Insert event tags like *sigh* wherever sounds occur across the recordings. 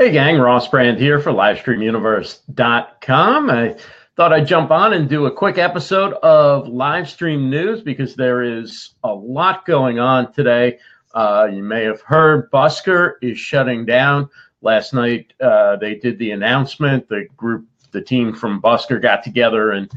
Hey, gang, Ross Brand here for LivestreamUniverse.com. I thought I'd jump on and do a quick episode of Livestream News because there is a lot going on today. Uh, you may have heard Busker is shutting down. Last night, uh, they did the announcement. The group, the team from Busker got together and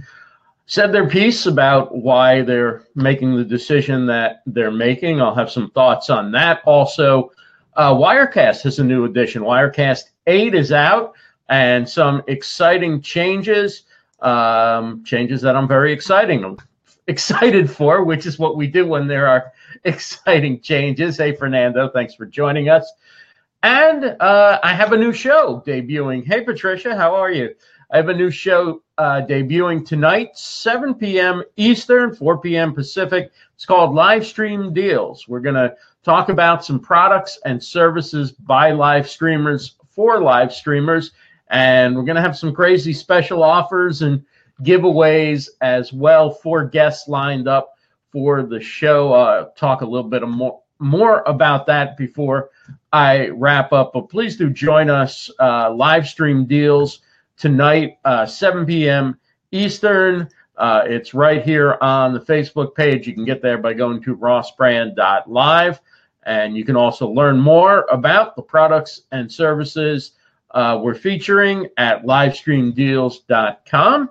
said their piece about why they're making the decision that they're making. I'll have some thoughts on that. Also, uh, Wirecast has a new edition. Wirecast 8 is out and some exciting changes, um, changes that I'm very exciting, excited for, which is what we do when there are *laughs* exciting changes. Hey, Fernando, thanks for joining us. And uh, I have a new show debuting. Hey, Patricia, how are you? I have a new show uh, debuting tonight, 7 p.m. Eastern, 4 p.m. Pacific. It's called Live Stream Deals. We're going to talk about some products and services by live streamers for live streamers. And we're going to have some crazy special offers and giveaways as well for guests lined up for the show. Uh, talk a little bit more, more about that before I wrap up. But please do join us. Uh, live stream deals tonight, uh, 7 p.m. Eastern. Uh, it's right here on the Facebook page. You can get there by going to rossbrand.live. And you can also learn more about the products and services uh, we're featuring at livestreamdeals.com.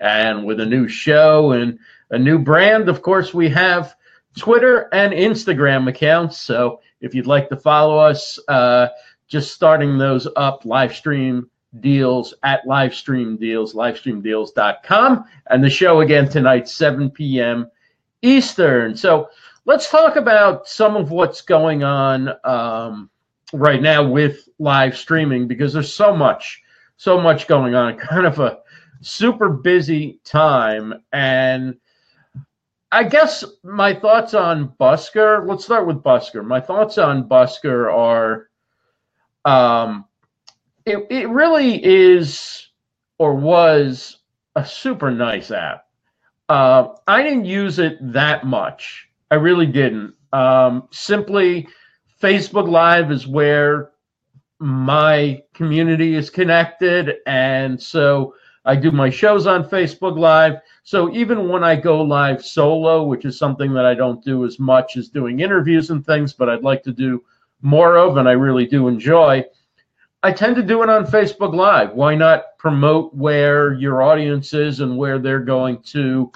And with a new show and a new brand, of course, we have Twitter and Instagram accounts. So if you'd like to follow us, uh, just starting those up, Livestream deals at livestream deals, livestreamdeals.com. And the show again tonight, 7 p.m. Eastern. So let's talk about some of what's going on um, right now with live streaming because there's so much, so much going on. *laughs* Kind of a super busy time. And I guess my thoughts on Busker, let's start with Busker. My thoughts on Busker are um, it, it really is or was a super nice app. Uh, I didn't use it that much. I really didn't. Um, simply, Facebook Live is where my community is connected. And so I do my shows on Facebook Live. So even when I go live solo, which is something that I don't do as much as doing interviews and things, but I'd like to do more of, and I really do enjoy, I tend to do it on Facebook Live. Why not promote where your audience is and where they're going to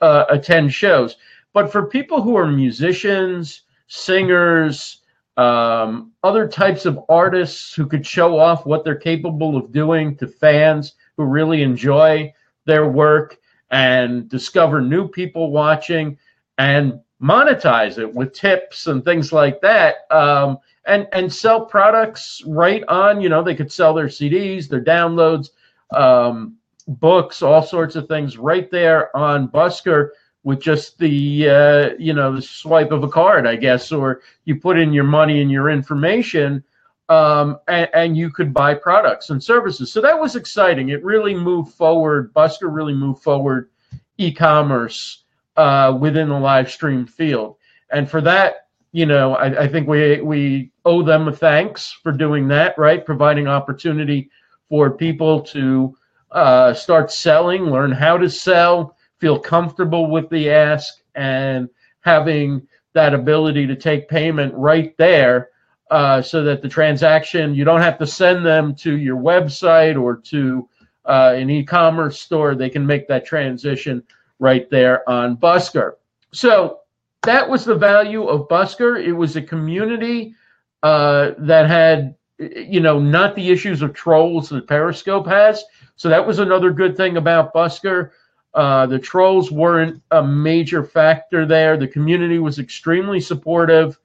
uh, attend shows? But for people who are musicians, singers, um, other types of artists who could show off what they're capable of doing to fans who really enjoy their work and discover new people watching and monetize it with tips and things like that. Um, and and sell products right on. You know, they could sell their CDs, their downloads, um, books, all sorts of things right there on Busker with just the uh, you know the swipe of a card, I guess, or you put in your money and your information, um, and, and, you could buy products and services. So that was exciting. It really moved forward. Busker really moved forward e-commerce uh, within the live stream field, and for that, you know, I, I, think we we owe them a thanks for doing that, right? Providing opportunity for people to uh, start selling, learn how to sell, feel comfortable with the ask, and having that ability to take payment right there, uh, so that the transaction you don't have to send them to your website or to uh, an e-commerce store. They can make that transition right there on Busker. So that was the value of Busker. It was a community uh, that had, you know, not the issues of trolls that Periscope has. So that was another good thing about Busker. Uh, the trolls weren't a major factor there. The community was extremely supportive.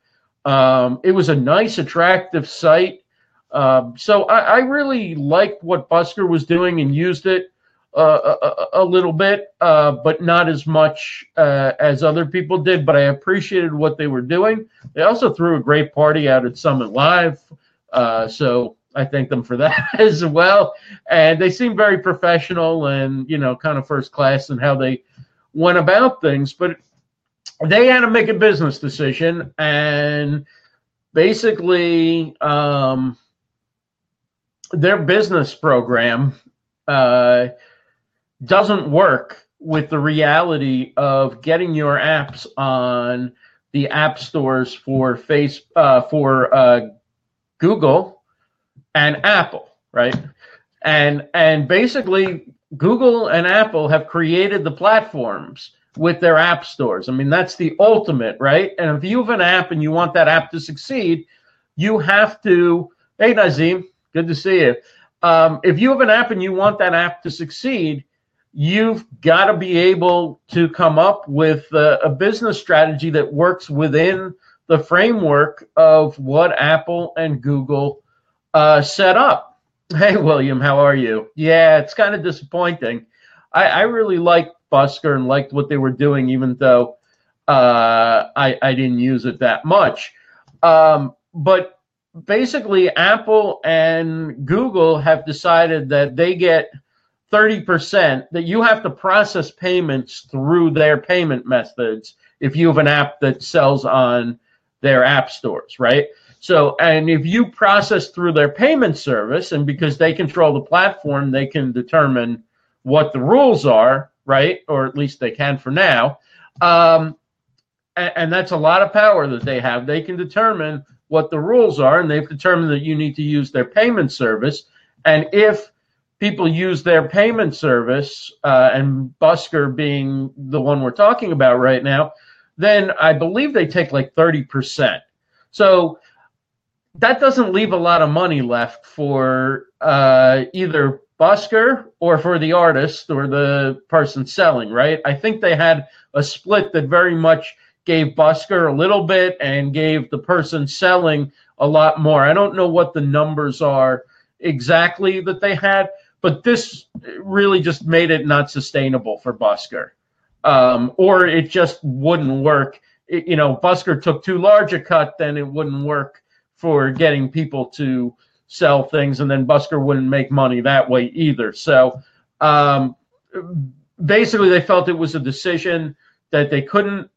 Um, it was a nice, attractive site. Um, so I, I really liked what Busker was doing and used it uh, a, a, little bit, uh, but not as much uh, as other people did. But I appreciated what they were doing. They also threw a great party out at Summit Live, uh, so I thank them for that *laughs* as well. And they seemed very professional and you know kind of first class in how they went about things. But they had to make a business decision and basically. Um, their business program uh, doesn't work with the reality of getting your apps on the app stores for face uh, for uh, Google and Apple, right? And and basically Google and Apple have created the platforms with their app stores. I mean, that's the ultimate, right? And if you have an app and you want that app to succeed, you have to. Hey, Nazim, good to see you. Um, if you have an app and you want that app to succeed, you've got to be able to come up with a, a, business strategy that works within the framework of what Apple and Google uh, set up. *laughs* Hey, William, how are you? Yeah, it's kind of disappointing. I, I really liked Busker and liked what they were doing, even though uh, I, I didn't use it that much. Um, but basically, Apple and Google have decided that they get – 30% that you have to process payments through their payment methods if you have an app that sells on their app stores, right? So, and if you process through their payment service, and because they control the platform, they can determine what the rules are, right? Or at least they can for now. Um, and, and that's a lot of power that they have. They can determine what the rules are, and they've determined that you need to use their payment service. And if people use their payment service, uh, and Busker being the one we're talking about right now, then I believe they take like 30%. So that doesn't leave a lot of money left for uh, either Busker or for the artist or the person selling, right? I think they had a split that very much gave Busker a little bit and gave the person selling a lot more. I don't know what the numbers are exactly that they had, but this really just made it not sustainable for Busker, um, or it just wouldn't work. It, you know, Busker took too large a cut, then it wouldn't work for getting people to sell things, and then Busker wouldn't make money that way either. So um, basically, they felt it was a decision that they couldn't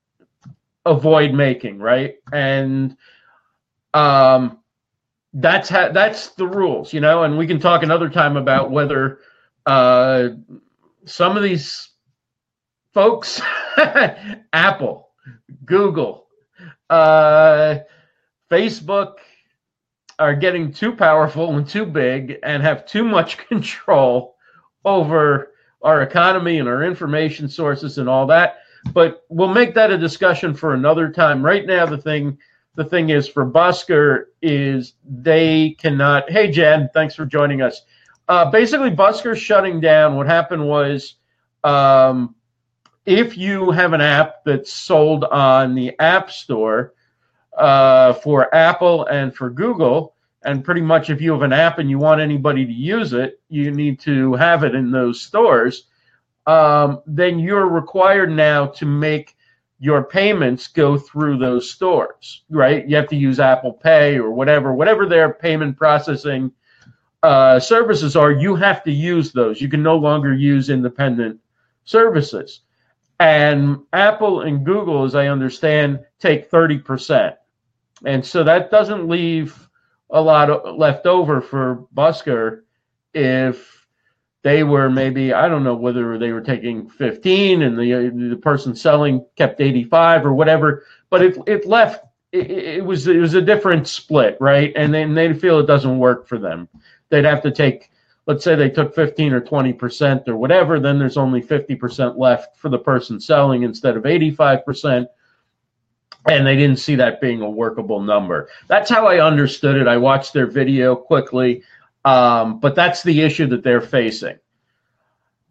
avoid making, right? And um, that's that's the rules, you know. And we can talk another time about whether uh, some of these folks, *laughs* Apple, Google, uh, Facebook, are getting too powerful and too big and have too much *laughs* control over our economy and our information sources and all that. But we'll make that a discussion for another time. Right now, the thing the thing is for Busker is they cannot. Hey, Jen, thanks for joining us. Uh, basically, Busker's shutting down. What happened was, um, if you have an app that's sold on the App Store uh, for Apple and for Google, and pretty much if you have an app and you want anybody to use it, you need to have it in those stores. Um, then you're required now to make your payments go through those stores, right? You have to use Apple Pay or whatever, whatever their payment processing uh, services are, you have to use those. You can no longer use independent services. And Apple and Google, as I understand, take 30%. And so that doesn't leave a lot of, left over for Busker if they were maybe I don't know whether they were taking 15 and the the person selling kept 85 or whatever, but it it left it, it was it was a different split, right? And then they feel it doesn't work for them. They'd have to take let's say they took 15 or 20 percent or whatever, then there's only 50 percent left for the person selling instead of 85 percent. And they didn't see that being a workable number. That's how I understood it. I watched their video quickly. Um, but that's the issue that they're facing.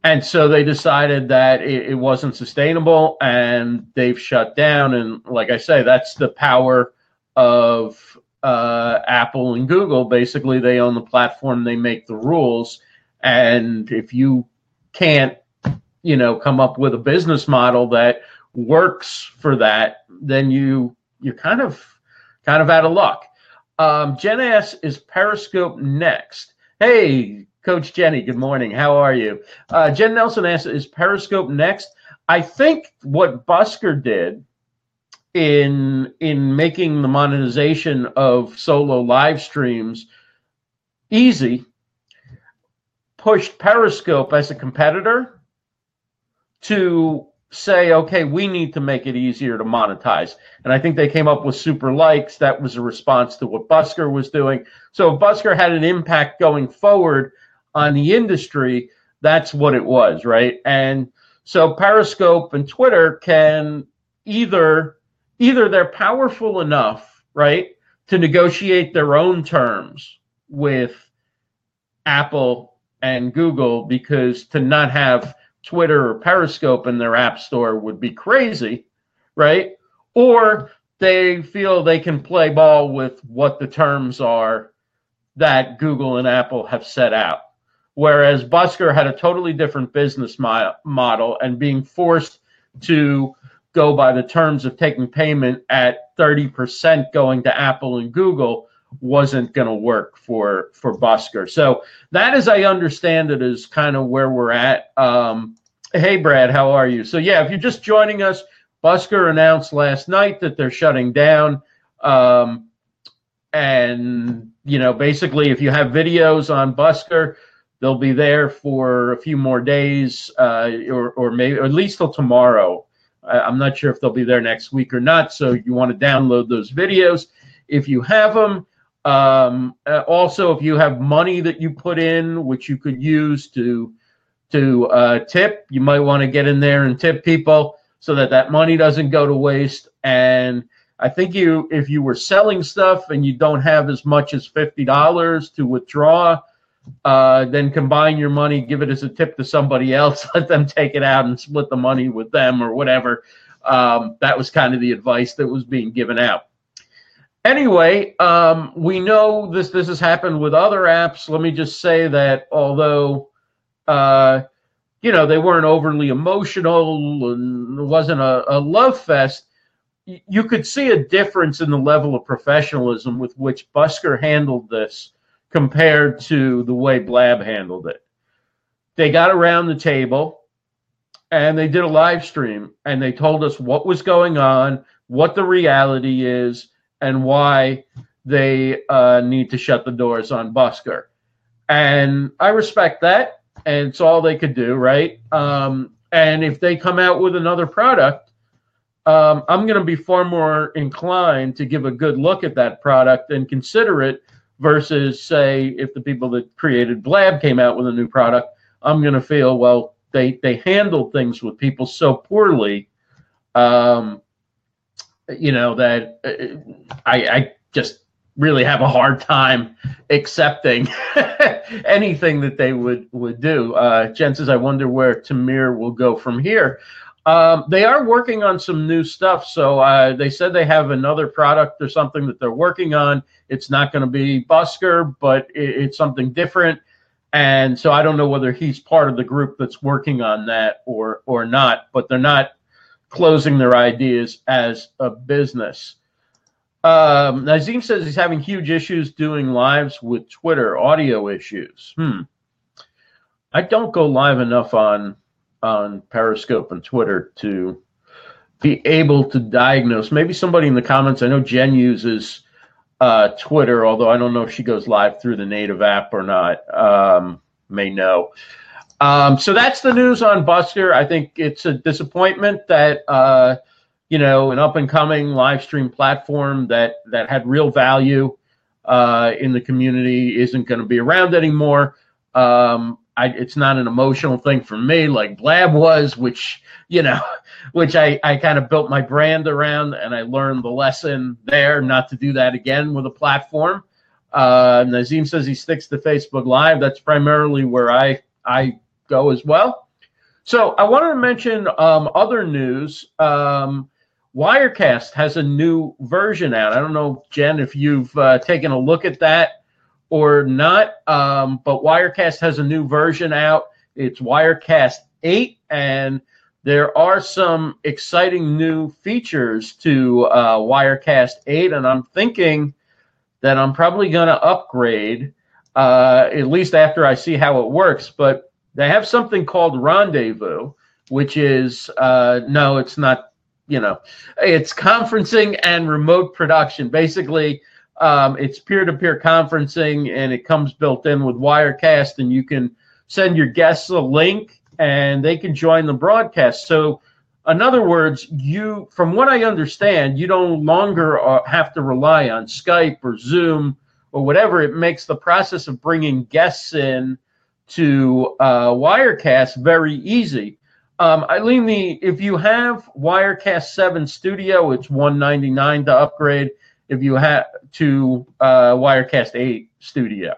And so they decided that it, it, wasn't sustainable and they've shut down. And like I say, that's the power of uh, Apple and Google. Basically, they own the platform, they make the rules. And if you can't, you know, come up with a business model that works for that, then you you're kind of kind of out of luck. Um, Jen asks, is Periscope next? Hey, Coach Jenny, good morning. How are you? Uh, Jen Nelson asks, is Periscope next? I think what Busker did in in making the monetization of solo live streams easy pushed Periscope as a competitor to say, okay, we need to make it easier to monetize. And I think they came up with super likes. That was a response to what Busker was doing. So Busker had an impact going forward on the industry, that's what it was, right? And so Periscope and Twitter can either either they're powerful enough, right, to negotiate their own terms with Apple and Google because to not have Twitter or Periscope in their app store would be crazy, right? Or they feel they can play ball with what the terms are that Google and Apple have set out. Whereas Busker had a totally different business mo- model and being forced to go by the terms of taking payment at 30% going to Apple and Google wasn't going to work for for Busker. So that, as I understand it, is kind of where we're at. Um, hey, Brad, how are you? So yeah, if you're just joining us, Busker announced last night that they're shutting down. Um, and you know, basically, if you have videos on Busker, they'll be there for a few more days, uh, or or maybe or at least till tomorrow. I'm not sure if they'll be there next week or not. So you want to download those videos if you have them. Um, uh, also, if you have money that you put in, which you could use to to uh, tip, you might want to get in there and tip people so that that money doesn't go to waste. And I think you, if you were selling stuff and you don't have as much as fifty dollars to withdraw, uh, then combine your money, give it as a tip to somebody else, *laughs* let them take it out and split the money with them or whatever. Um, that was kind of the advice that was being given out. Anyway, um, we know this this has happened with other apps. Let me just say that although uh, you know they weren't overly emotional and it wasn't a, a love fest, you could see a difference in the level of professionalism with which Busker handled this compared to the way Blab handled it. They got around the table and they did a live stream and they told us what was going on, what the reality is, and why they uh, need to shut the doors on Busker. And I respect that. And it's all they could do, right? Um, and if they come out with another product, um, I'm going to be far more inclined to give a good look at that product and consider it versus, say, if the people that created Blab came out with a new product, I'm going to feel, well, they, they handled things with people so poorly um, you know that uh, I, I just really have a hard time accepting *laughs* anything that they would would do. Uh, Jen says, "I wonder where Tamir will go from here." Um, they are working on some new stuff. So uh, they said they have another product or something that they're working on. It's not going to be Busker, but it, it's something different. And so I don't know whether he's part of the group that's working on that or or not. But they're not closing their ideas as a business. Um, Nazim says he's having huge issues doing lives with Twitter, audio issues. Hmm. I don't go live enough on on Periscope and Twitter to be able to diagnose. Maybe somebody in the comments. I know Jen uses uh, Twitter, although I don't know if she goes live through the native app or not. Um, may know. Um, so that's the news on Busker. I think it's a disappointment that uh, you know an up and coming live stream platform that that had real value uh, in the community isn't going to be around anymore. Um, I, it's not an emotional thing for me like Blab was, which you know, *laughs* which I I kind of built my brand around, and I learned the lesson there not to do that again with a platform. Uh, Nazim says he sticks to Facebook Live. That's primarily where I I go as well. So I wanted to mention um, other news. Um, Wirecast has a new version out. I don't know, Jen, if you've uh, taken a look at that or not, um, but Wirecast has a new version out. It's Wirecast 8, and there are some exciting new features to uh, Wirecast 8, and I'm thinking that I'm probably going to upgrade, uh, at least after I see how it works. But they have something called Rendezvous, which is uh, no, it's not. You know, it's conferencing and remote production. Basically, um, it's peer-to-peer conferencing, and it comes built in with Wirecast, and you can send your guests a link and they can join the broadcast. So, in other words, you, from what I understand, you no longer uh, have to rely on Skype or Zoom or whatever. It makes the process of bringing guests in to uh, Wirecast very easy. Um, Eileen, the if you have Wirecast Seven Studio, it's one ninety nine to upgrade. If you have to uh, Wirecast Eight Studio,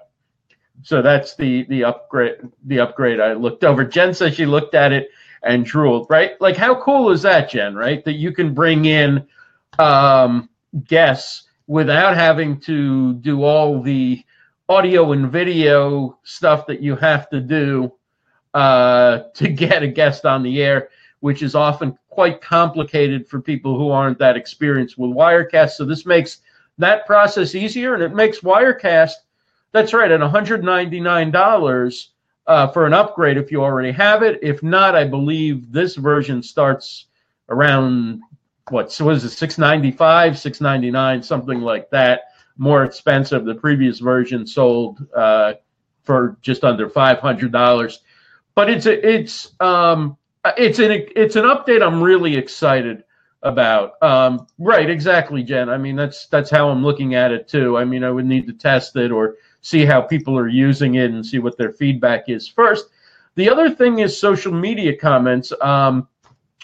so that's the the upgrade. The upgrade I looked over. Jen says she looked at it and drooled. Right, like how cool is that, Jen? Right, that you can bring in um, guests without having to do all the audio and video stuff that you have to do uh, *laughs* to get a guest on the air, which is often quite complicated for people who aren't that experienced with Wirecast. So this makes that process easier, and it makes Wirecast. That's right, at $199 uh, for an upgrade if you already have it. If not, I believe this version starts around what was it 695 699 something like that more expensive the previous version sold uh, for just under $500 but it's a, it's um it's an it's an update I'm really excited about. Um, right, exactly, Jen. I mean, that's that's how I'm looking at it too. I mean, I would need to test it or see how people are using it and see what their feedback is first. The other thing is social media comments. Um,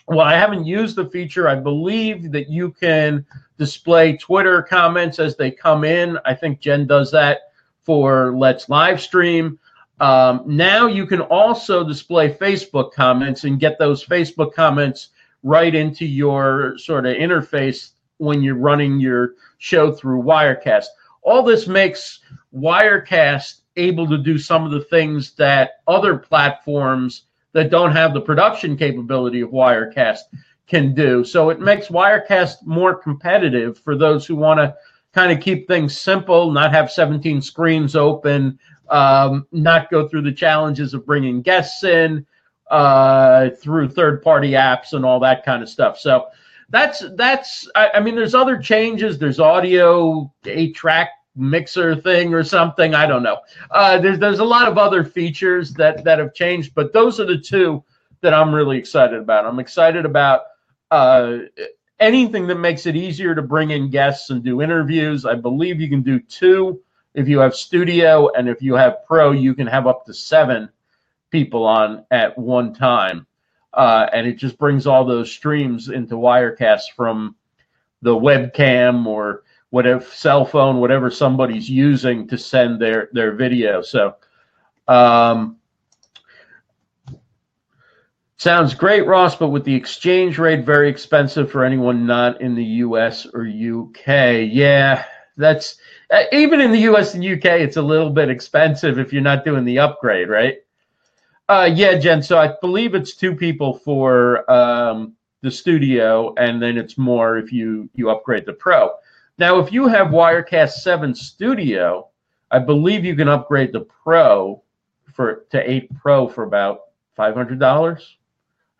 well, I haven't used the feature. I believe that you can display Twitter comments as they come in. I think Jen does that for Let's Live Stream. Um, now you can also display Facebook comments and get those Facebook comments right into your sort of interface when you're running your show through Wirecast. All this makes Wirecast able to do some of the things that other platforms that don't have the production capability of Wirecast can do. So it makes Wirecast more competitive for those who want to kind of keep things simple, not have 17 screens open, um, not go through the challenges of bringing guests in uh, through third party apps and all that kind of stuff. So that's that's I, I mean there's other changes. There's audio eight track mixer thing or something. I don't know. Uh, there's there's a lot of other features that that have changed, but those are the two that I'm really excited about. I'm excited about uh, anything that makes it easier to bring in guests and do interviews. I believe you can do two if you have studio and if you have pro, you can have up to seven people on at one time. Uh, and it just brings all those streams into Wirecast from the webcam or whatever cell phone, whatever somebody's using to send their their video. So, um, sounds great, Ross. But with the exchange rate very expensive for anyone not in the U.S. or U.K. Yeah, that's uh, even in the US and UK, it's a little bit expensive if you're not doing the upgrade, right? Uh, yeah, Jen. So I believe it's two people for um, the studio, and then it's more if you you upgrade the pro. Now, if you have Wirecast Seven Studio, I believe you can upgrade the Pro for to eight Pro for about five hundred dollars.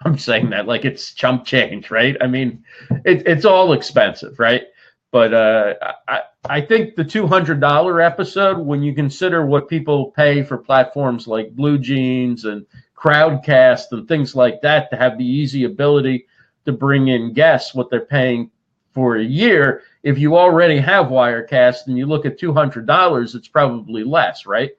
I'm saying that like it's chump change, right? I mean, it, it's all expensive, right? But uh, I, I think the $200 episode, when you consider what people pay for platforms like Blue Jeans and Crowdcast and things like that to have the easy ability to bring in guests, what they're paying for a year, if you already have Wirecast and you look at $200, it's probably less, right?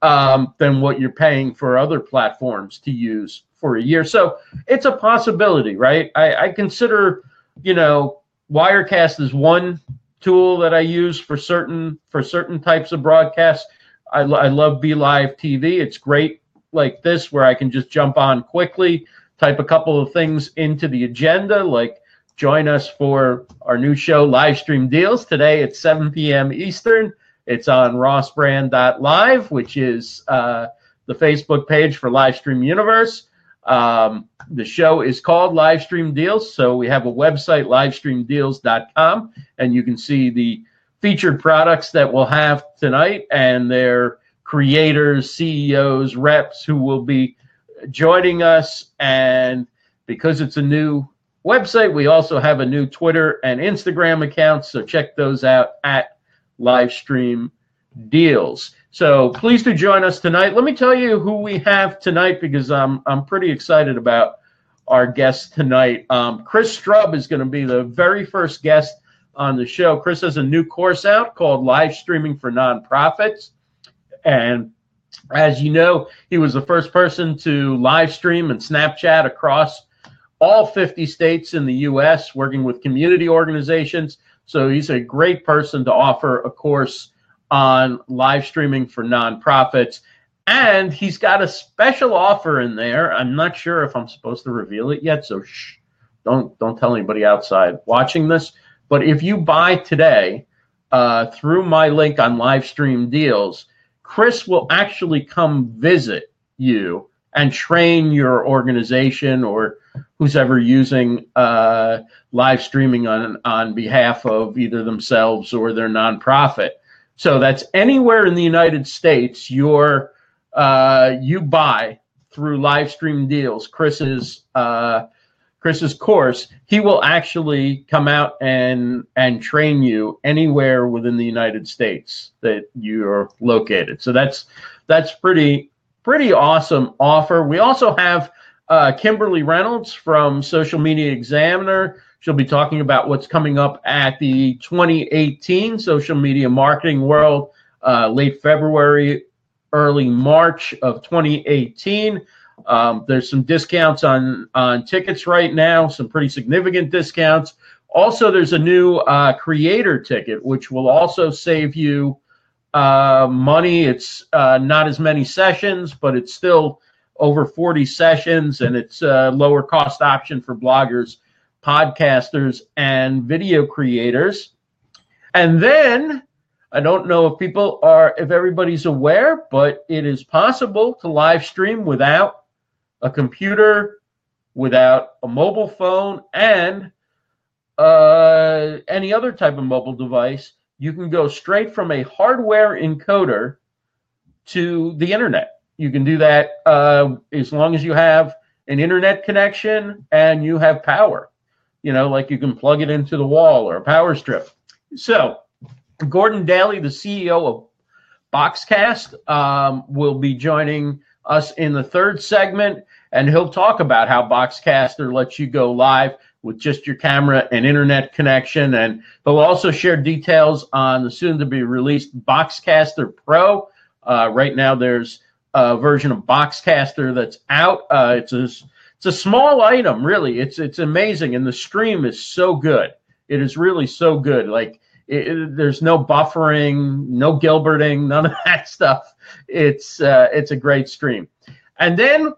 Um, than what you're paying for other platforms to use for a year. So it's a possibility, right? I, I consider, you know, Wirecast is one tool that I use for certain for certain types of broadcasts. I, I love BeLive TV. It's great like this where I can just jump on quickly, type a couple of things into the agenda, like join us for our new show, Live Stream Deals. Today at 7 p.m. Eastern. It's on rossbrand.live, which is uh, the Facebook page for Livestream Universe. Um, the show is called Livestream Deals. So we have a website, livestreamdeals.com, and you can see the featured products that we'll have tonight and their creators, CEOs, reps who will be joining us. And because it's a new website, we also have a new Twitter and Instagram account. So check those out at Livestream Deals. So please do join us tonight. Let me tell you who we have tonight because I'm I'm pretty excited about our guest tonight. Um, Chris Strub is going to be the very first guest on the show. Chris has a new course out called Live Streaming for Nonprofits. And as you know, he was the first person to live stream and Snapchat across all 50 states in the US, working with community organizations. So he's a great person to offer a course on live streaming for nonprofits. And he's got a special offer in there. I'm not sure if I'm supposed to reveal it yet, so shh, don't don't tell anybody outside watching this. But if you buy today uh, through my link on live stream Deals, Chris will actually come visit you and train your organization or who's ever using uh, live streaming on on behalf of either themselves or their nonprofit. So that's anywhere in the United States. You're uh, you buy through live stream deals, Chris's uh, Chris's course, he will actually come out and and train you anywhere within the United States that you're located. So that's that's pretty pretty awesome offer. We also have uh, Kimberly Reynolds from Social Media Examiner. She'll be talking about what's coming up at the 2018 Social Media Marketing World, uh, late February early March of 2018. Um, there's some discounts on on tickets right now, some pretty significant discounts. Also, there's a new uh, creator ticket, which will also save you uh, money. It's uh, not as many sessions, but it's still over 40 sessions, and it's a lower cost option for bloggers, podcasters, and video creators. And then I don't know if people are, if everybody's aware, but it is possible to live stream without a computer, without a mobile phone, and uh, any other type of mobile device. You can go straight from a hardware encoder to the internet. You can do that uh, as long as you have an internet connection and you have power. You know, like you can plug it into the wall or a power strip. So, Gordon Daily, the CEO of Boxcast, um, will be joining us in the third segment, and he'll talk about how Boxcaster lets you go live with just your camera and internet connection. And they'll also share details on the soon to be released Boxcaster Pro. Uh, right now, there's a version of Boxcaster that's out. Uh, it's a it's a small item, really. It's it's amazing, and the stream is so good. It is really so good. Like it, it, there's no buffering, no Gilberting, none of *laughs* that stuff. It's uh, it's a great stream. And then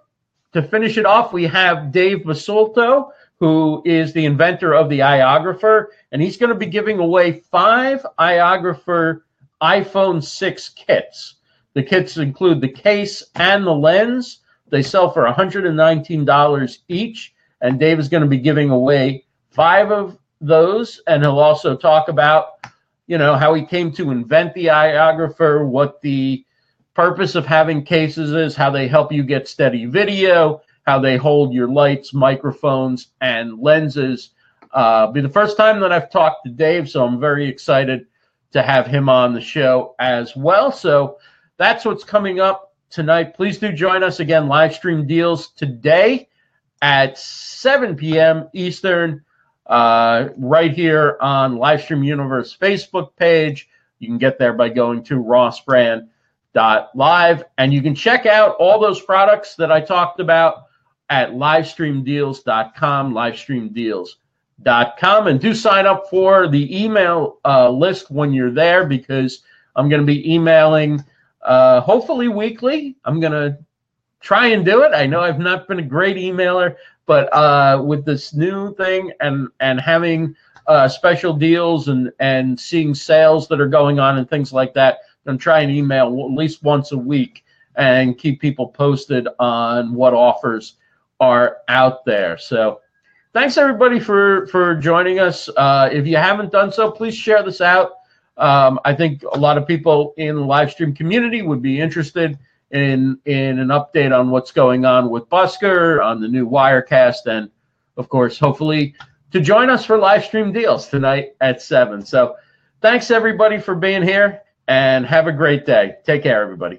to finish it off, we have Dave Basulto, who is the inventor of the iOgrapher, and he's going to be giving away five iOgrapher iPhone 6 kits. The kits include the case and the lens. They sell for $119 each, and Dave is going to be giving away five of those, and he'll also talk about, you know, how he came to invent the iOgrapher, what the purpose of having cases is, how they help you get steady video, how they hold your lights, microphones, and lenses. Uh, be the first time that I've talked to Dave, so I'm very excited to have him on the show as well. So that's what's coming up tonight. Please do join us again. Live stream deals today at 7 p.m. Eastern uh, right here on Livestream Universe Facebook page. You can get there by going to rossbrand.live. And you can check out all those products that I talked about at livestreamdeals.com, livestreamdeals.com. And do sign up for the email uh, list when you're there because I'm going to be emailing uh, hopefully weekly. I'm going to try and do it. I know I've not been a great emailer, but uh, with this new thing and and having uh, special deals and and seeing sales that are going on and things like that, I'm trying to email at least once a week and keep people posted on what offers are out there. So thanks everybody for for joining us. Uh, if you haven't done so, please share this out. Um, I think a lot of people in the live stream community would be interested in in an update on what's going on with Busker, on the new Wirecast, and of course, hopefully to join us for live stream deals tonight at seven. So thanks everybody for being here. and have a great day. Take care, everybody.